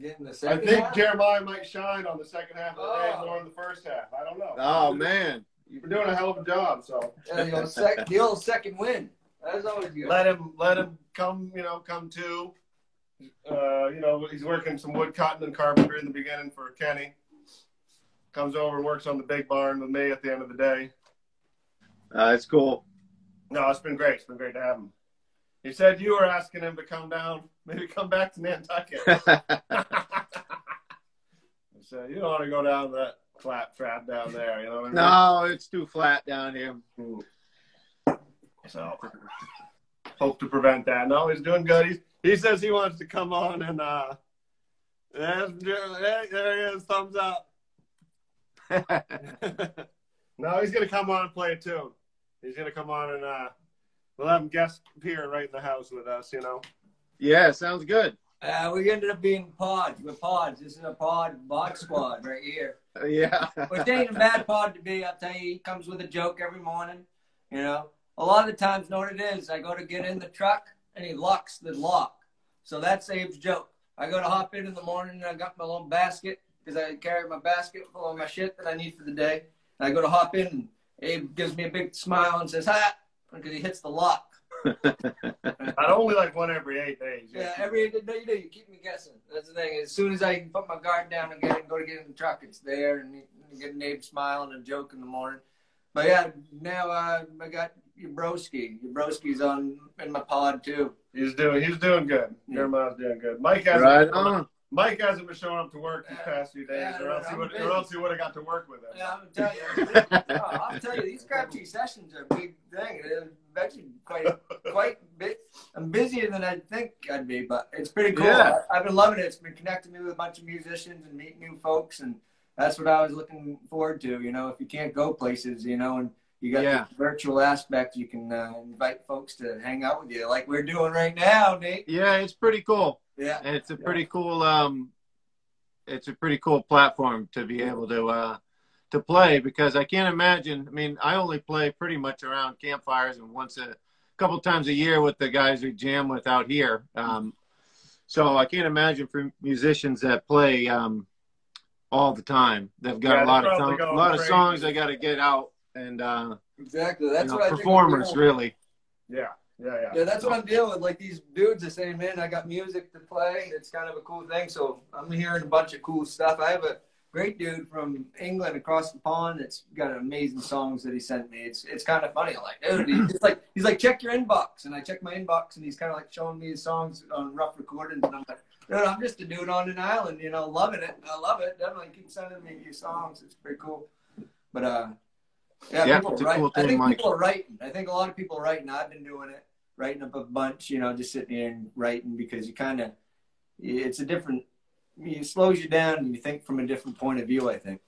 Getting the I think half? Jeremiah might shine on the second half of the day Oh. more than the first half. I don't know. Oh man, We're doing a hell of a job, so Yeah, the, old sec- the old second win. That's always good. let him let him come, you know, come to. Uh, you know, he's working some wood cutting and carpentry in the beginning for Kenny. Comes over and works on the big barn with me at the end of the day. uh, it's cool. No, it's been great. It's been great to have him. He said you were asking him to come down, maybe come back to Nantucket. I said you don't want to go down that flat trap down there. You know what I mean? no, it's too flat down here. So hope to prevent that. No, he's doing good. He's, he says he wants to come on and uh there, there he is, thumbs up. no, he's gonna come on and play a tune. He's gonna come on and uh we'll have him guest appear right in the house with us, you know. Yeah, sounds good. Uh, we ended up being pods. We're pods. This is a pod, bod squad right here. Yeah. Which ain't a bad pod to be. I'll tell you, he comes with a joke every morning. You know, a lot of the times, know what it is? I go to get in the truck and he locks the lock. So that's Abe's joke. I go to hop in in the morning and I got my little basket because I carry my basket full of my shit that I need for the day. And I go to hop in and Abe gives me a big smile and says, "Hi," because he hits the lock. Not only like one every eight days. Yeah, every day you do, you keep me guessing. That's the thing. As soon as I put my guard down again and go to get in the truck, it's there, and you get a neighbor smile and a joke in the morning. But yeah, now uh, I got your broski. Your broski's on in my pod too. He's doing he's doing good. Yeah. Jeremiah's doing good. Mike hasn't right on. Mike hasn't been showing up to work these past few days, Yeah, or else he would busy. or else he would have got to work with us. Yeah, I'm gonna tell you. I'll tell you, these Crabtree sessions are a big thing. quite quite bit. I'm busier than I think I'd be, but it's pretty cool. Yeah. I, have been loving it. It's been connecting me with a bunch of musicians and meeting new folks, and that's what I was looking forward to. You know, if you can't go places, you know, and you got Yeah. the virtual aspect, you can uh, invite folks to hang out with you, like we're doing right now, Nate. Yeah, it's pretty cool. Yeah, And it's a pretty cool um it's a pretty cool platform to be able to uh to play because I can't imagine I mean I only play pretty much around campfires and once a couple times a year with the guys we jam with out here. Um so I can't imagine for musicians that play um all the time. They've got Yeah, a lot of probably a going lot of songs they got to get out and uh exactly. That's you know, what I think performers really Yeah, yeah, yeah. Yeah, that's what I'm dealing with. Like these dudes are saying, man, I got music to play. It's kind of a cool thing. So I'm hearing a bunch of cool stuff. I have a great dude from England across the pond that's got amazing songs that he sent me. It's it's kind of funny. I'm like, dude, he's like he's like, check your inbox, and I check my inbox, and he's kind of like showing me his songs on rough recordings, and I'm like, dude, I'm just a dude on an island, you know, loving it. I love it. Definitely keep sending me your songs. It's pretty cool. But uh, yeah, Yeah, people it's a write. cool I think Mike. people are writing. I think a lot of people are writing. I've been doing it writing up a bunch, you know, just sitting here and writing because you kind of, it's a different, it slows you down and you think from a different point of view, I think.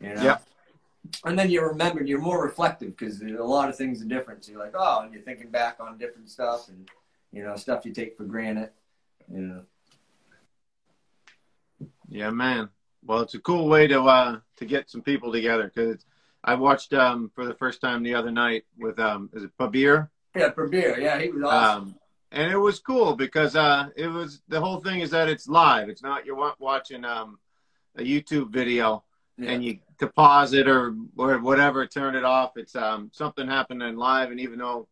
You know? Yeah. And then you remember, you're more reflective because a lot of things are different. So you're like, oh, and you're thinking back on different stuff and, you know, stuff you take for granted, you know. Yeah, man. Well, it's a cool way to uh to get some people together because I watched um for the first time the other night with um is it Pabir Yeah, beer. Yeah, he was awesome. um and it was cool because uh it was the whole thing is that it's live. It's not you're watching um a YouTube video yeah. and you to pause it or or whatever turn it off. It's um something happening live and even though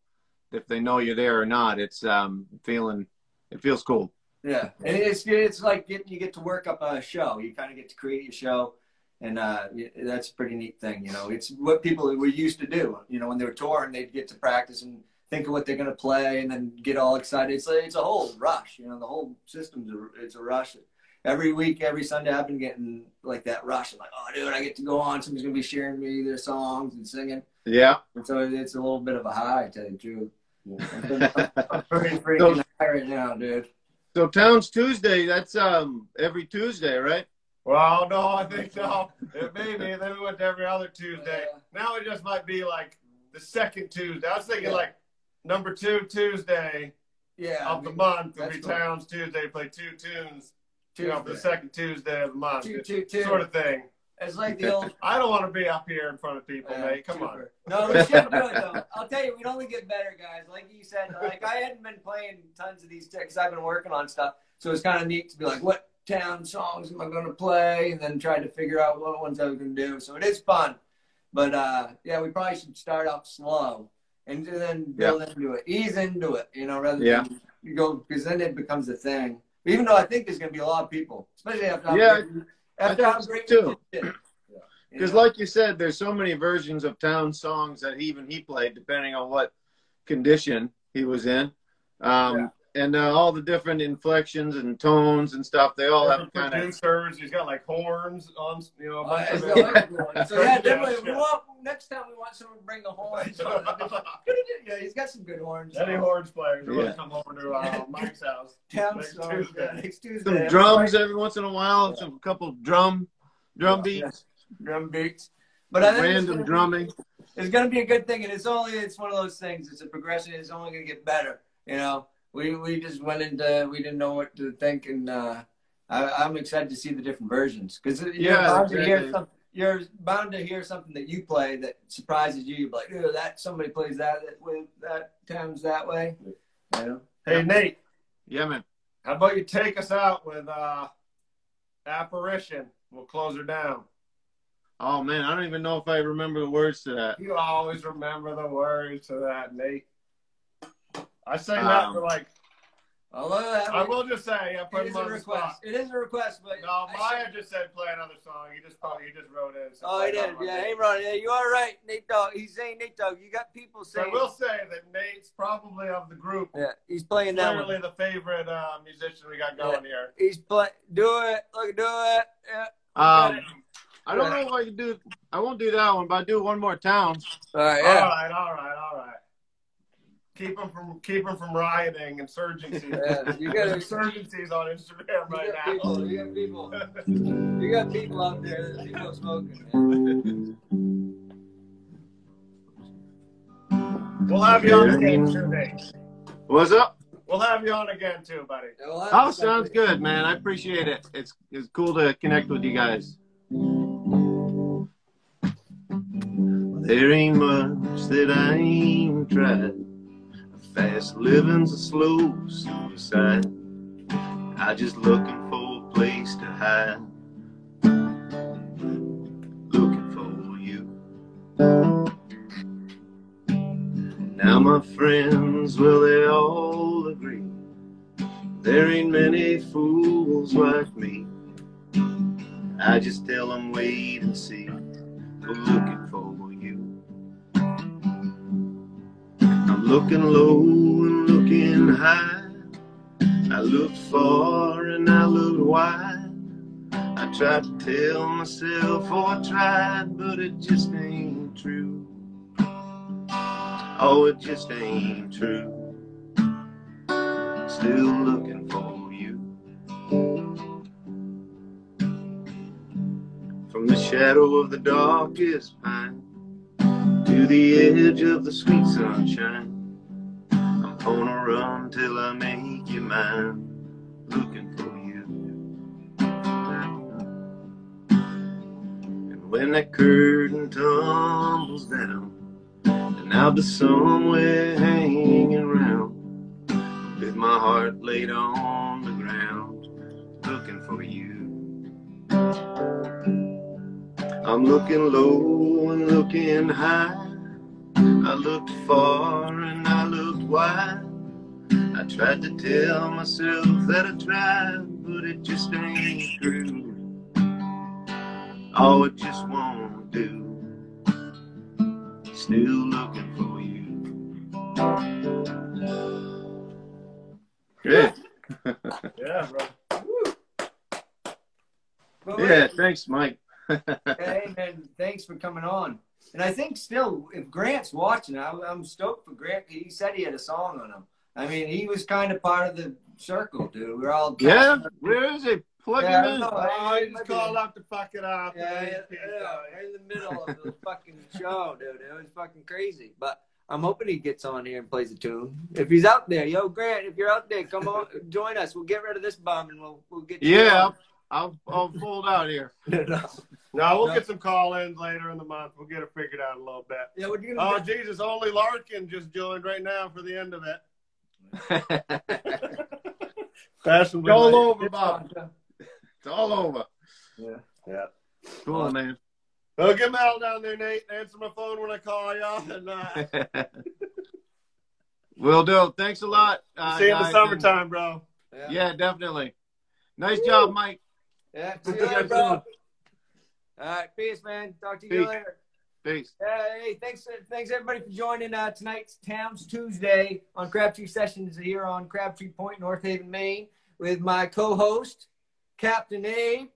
if they know you're there or not, it's um feeling it feels cool. Yeah, and it's it's like getting you get to work up a show. You kind of get to create your show, and uh, that's a pretty neat thing. You know, it's what people were used to do. You know, when they were touring, they'd get to practice and think of what they're gonna play, and then get all excited. It's a, it's a whole rush. You know, the whole system's a, it's a rush. Every week, every Sunday, I've been getting like that rush. I'm like, oh, dude, I get to go on. Somebody's gonna be sharing me their songs and singing. Yeah. And so it's a little bit of a high, to tell you the truth. I'm pretty freaking high right now, dude. So Townes Tuesday, that's um every Tuesday, right? Well, no, I think so. It may be. Then we went to every other Tuesday. Yeah. Now it just might be like the second Tuesday. I was thinking Yeah. like number two Tuesday Yeah. of the month would be cool. Townes Tuesday. Play two tunes, you know, for the second Tuesday of the month, Two, two, two. sort of thing. It's like the old. I don't want to be up here in front of people, Yeah, mate. Come on. No, we should do it though. I'll tell you, we'd only get better, guys. Like you said, like I hadn't been playing tons of these because I've been working on stuff. So it's kind of neat to be like, what Townes songs am I going to play, and then try to figure out what ones I was going to do. So it is fun, but uh, yeah, we probably should start out slow and then build into it, ease into it, you know, rather Yeah. than you go because then it becomes a thing. Even though I think there's going to be a lot of people, especially after Yeah, great- after how great too. Because, like you said, there's so many versions of Townes songs that even he played, depending on what condition he was in, um, and uh, all the different inflections and tones and stuff. They all have Different kind of producers. He's got like horns on, you know. a Uh, bunch it's of the it. other so yeah, definitely. We want next time we want someone to bring the horns. on. yeah, he's got some good horns. Any horns players who want to come over to uh, Mike's house. Town next Tuesday. yeah, next Tuesday. some Everybody- drums every once in a while, and some couple drum drum Yeah. beats, drum beats. But I think random gonna be- drumming. it's going to be a good thing, and it's only it's one of those things. It's a progression. It's only going to get better. You know, we we just went into we didn't know what to think, and uh, I, I'm excited to see the different versions because you're Yeah, bound to hear exactly. some, You're bound to hear something that you play that surprises you. You're like, oh, that somebody plays that that with that times that way. You know? Hey, Nate, Yeah, man. how about you take us out with uh, Apparition? We'll close her down. Oh man, I don't even know if I remember the words to that. You always remember the words to that, Nate. I say that Um, for like, Although that I will just say, I put it him is a on the request. spot. It is a request, but No, Maya should- just said play another song. He just probably he just wrote it. so Oh, he did. another Yeah, one. hey, Ron. Yeah, you are right, Nate Dogg. He's saying Nate Dogg. You got people So I will say that Nate's probably of the group yeah, he's playing that clearly one. the favorite uh, musician we got going here. He's play. Do it. Look, do it. Yeah. Um, I don't know if I can do. I won't do that one, but I do one more town. All right. All right, all right, all right. Keep them from keep 'em from rioting insurgencies. Yeah, you got insurgencies on Instagram right you now. people. You got people. You got people out there. There's people smoking. Man. We'll have you on again too, Nate. What's up? We'll have you on again too, buddy. We'll Oh, to- sounds good, man. I appreciate it. It's it's cool to connect with you guys. There ain't much that I ain't tried. Fast living's a slow suicide. I just looking for a place to hide. Looking for you. Now my friends, will they all agree. There ain't many fools like me. I just tell them wait and see. We're looking for you. I'm looking low high. I looked far and I looked wide. I tried to tell myself, oh, I tried, but it just ain't true. Oh, it just ain't true. Still looking for you. From the shadow of the darkest pine to the edge of the sweet sunshine, Gonna run till I make you mine. Looking for you. And when that curtain tumbles down, and I'll be somewhere hanging around with my heart laid on the ground, looking for you. I'm looking low and looking high. I looked far and I looked wide. I tried to tell myself that I tried, but it just ain't true. Oh, it just won't do. Still looking for you. Good. Yeah, bro. But Yeah, thanks, Mike. Hey, man, thanks for coming on. And I think still, if Grant's watching, I, I'm stoked for Grant. He said he had a song on him. I mean, he was kind of part of the circle, dude. We're all Yeah, where is it? Plug Yeah, him in. don't know. Oh, he just called up to fuck it up. Yeah, yeah, yeah, in the middle of the fucking show, dude. It was fucking crazy. But I'm hoping he gets on here and plays a tune. If he's out there, yo, Grant, if you're out there, come on, join us. We'll get rid of this bum and we'll we'll get you Yeah, on. I'll, I'll, I'll fold out here. No, we'll No. get some call-ins later in the month. We'll get it figured out a little bit. yeah, we're gonna. Oh, Jesus, only Larkin just joined right now for the end of it. Fashionably It's all late. over, Bob. It's all over. Yeah. Yeah. Cool, man. Oh, get Mal down there, Nate. Answer my phone when I call you. And uh, Will do. Thanks a lot. Uh, see you in the guys, summertime, bro. Yeah. Yeah, definitely. Nice job, Mike. Yeah. See See you you later, guys bro. All right, peace, man. Talk to you Peace. later. Peace. Hey, thanks, thanks everybody for joining uh, tonight's Townes Tuesday on Crabtree Sessions here on Crabtree Point, North Haven, Maine, with my co-host Captain Abe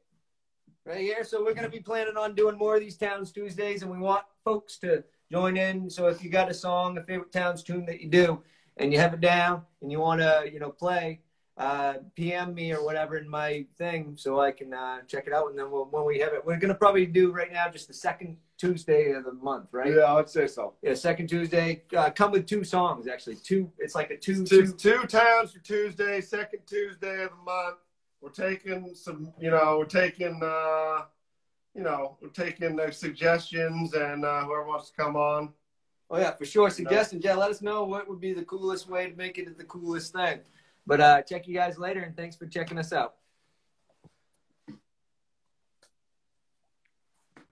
right here. So we're going to be planning on doing more of these Townes Tuesdays, and we want folks to join in. So if you got a song, a favorite Townes tune that you do, and you have it down, and you want to, you know, play, uh, PM me or whatever in my thing so I can uh, check it out. And then we'll, when we have it, we're going to probably do right now just the second Tuesday of the month, right? Yeah, I'd say so. Yeah, second Tuesday. Uh, come with two songs, actually. Two. It's like a two. Two, two Townes for Tuesday, second Tuesday of the month. We're taking some, you know, we're taking, uh, you know, we're taking the suggestions and uh, whoever wants to come on. oh yeah, for sure. Suggestions. Yeah, let us know what would be the coolest way to make it the coolest thing. But uh, check you guys later, and thanks for checking us out.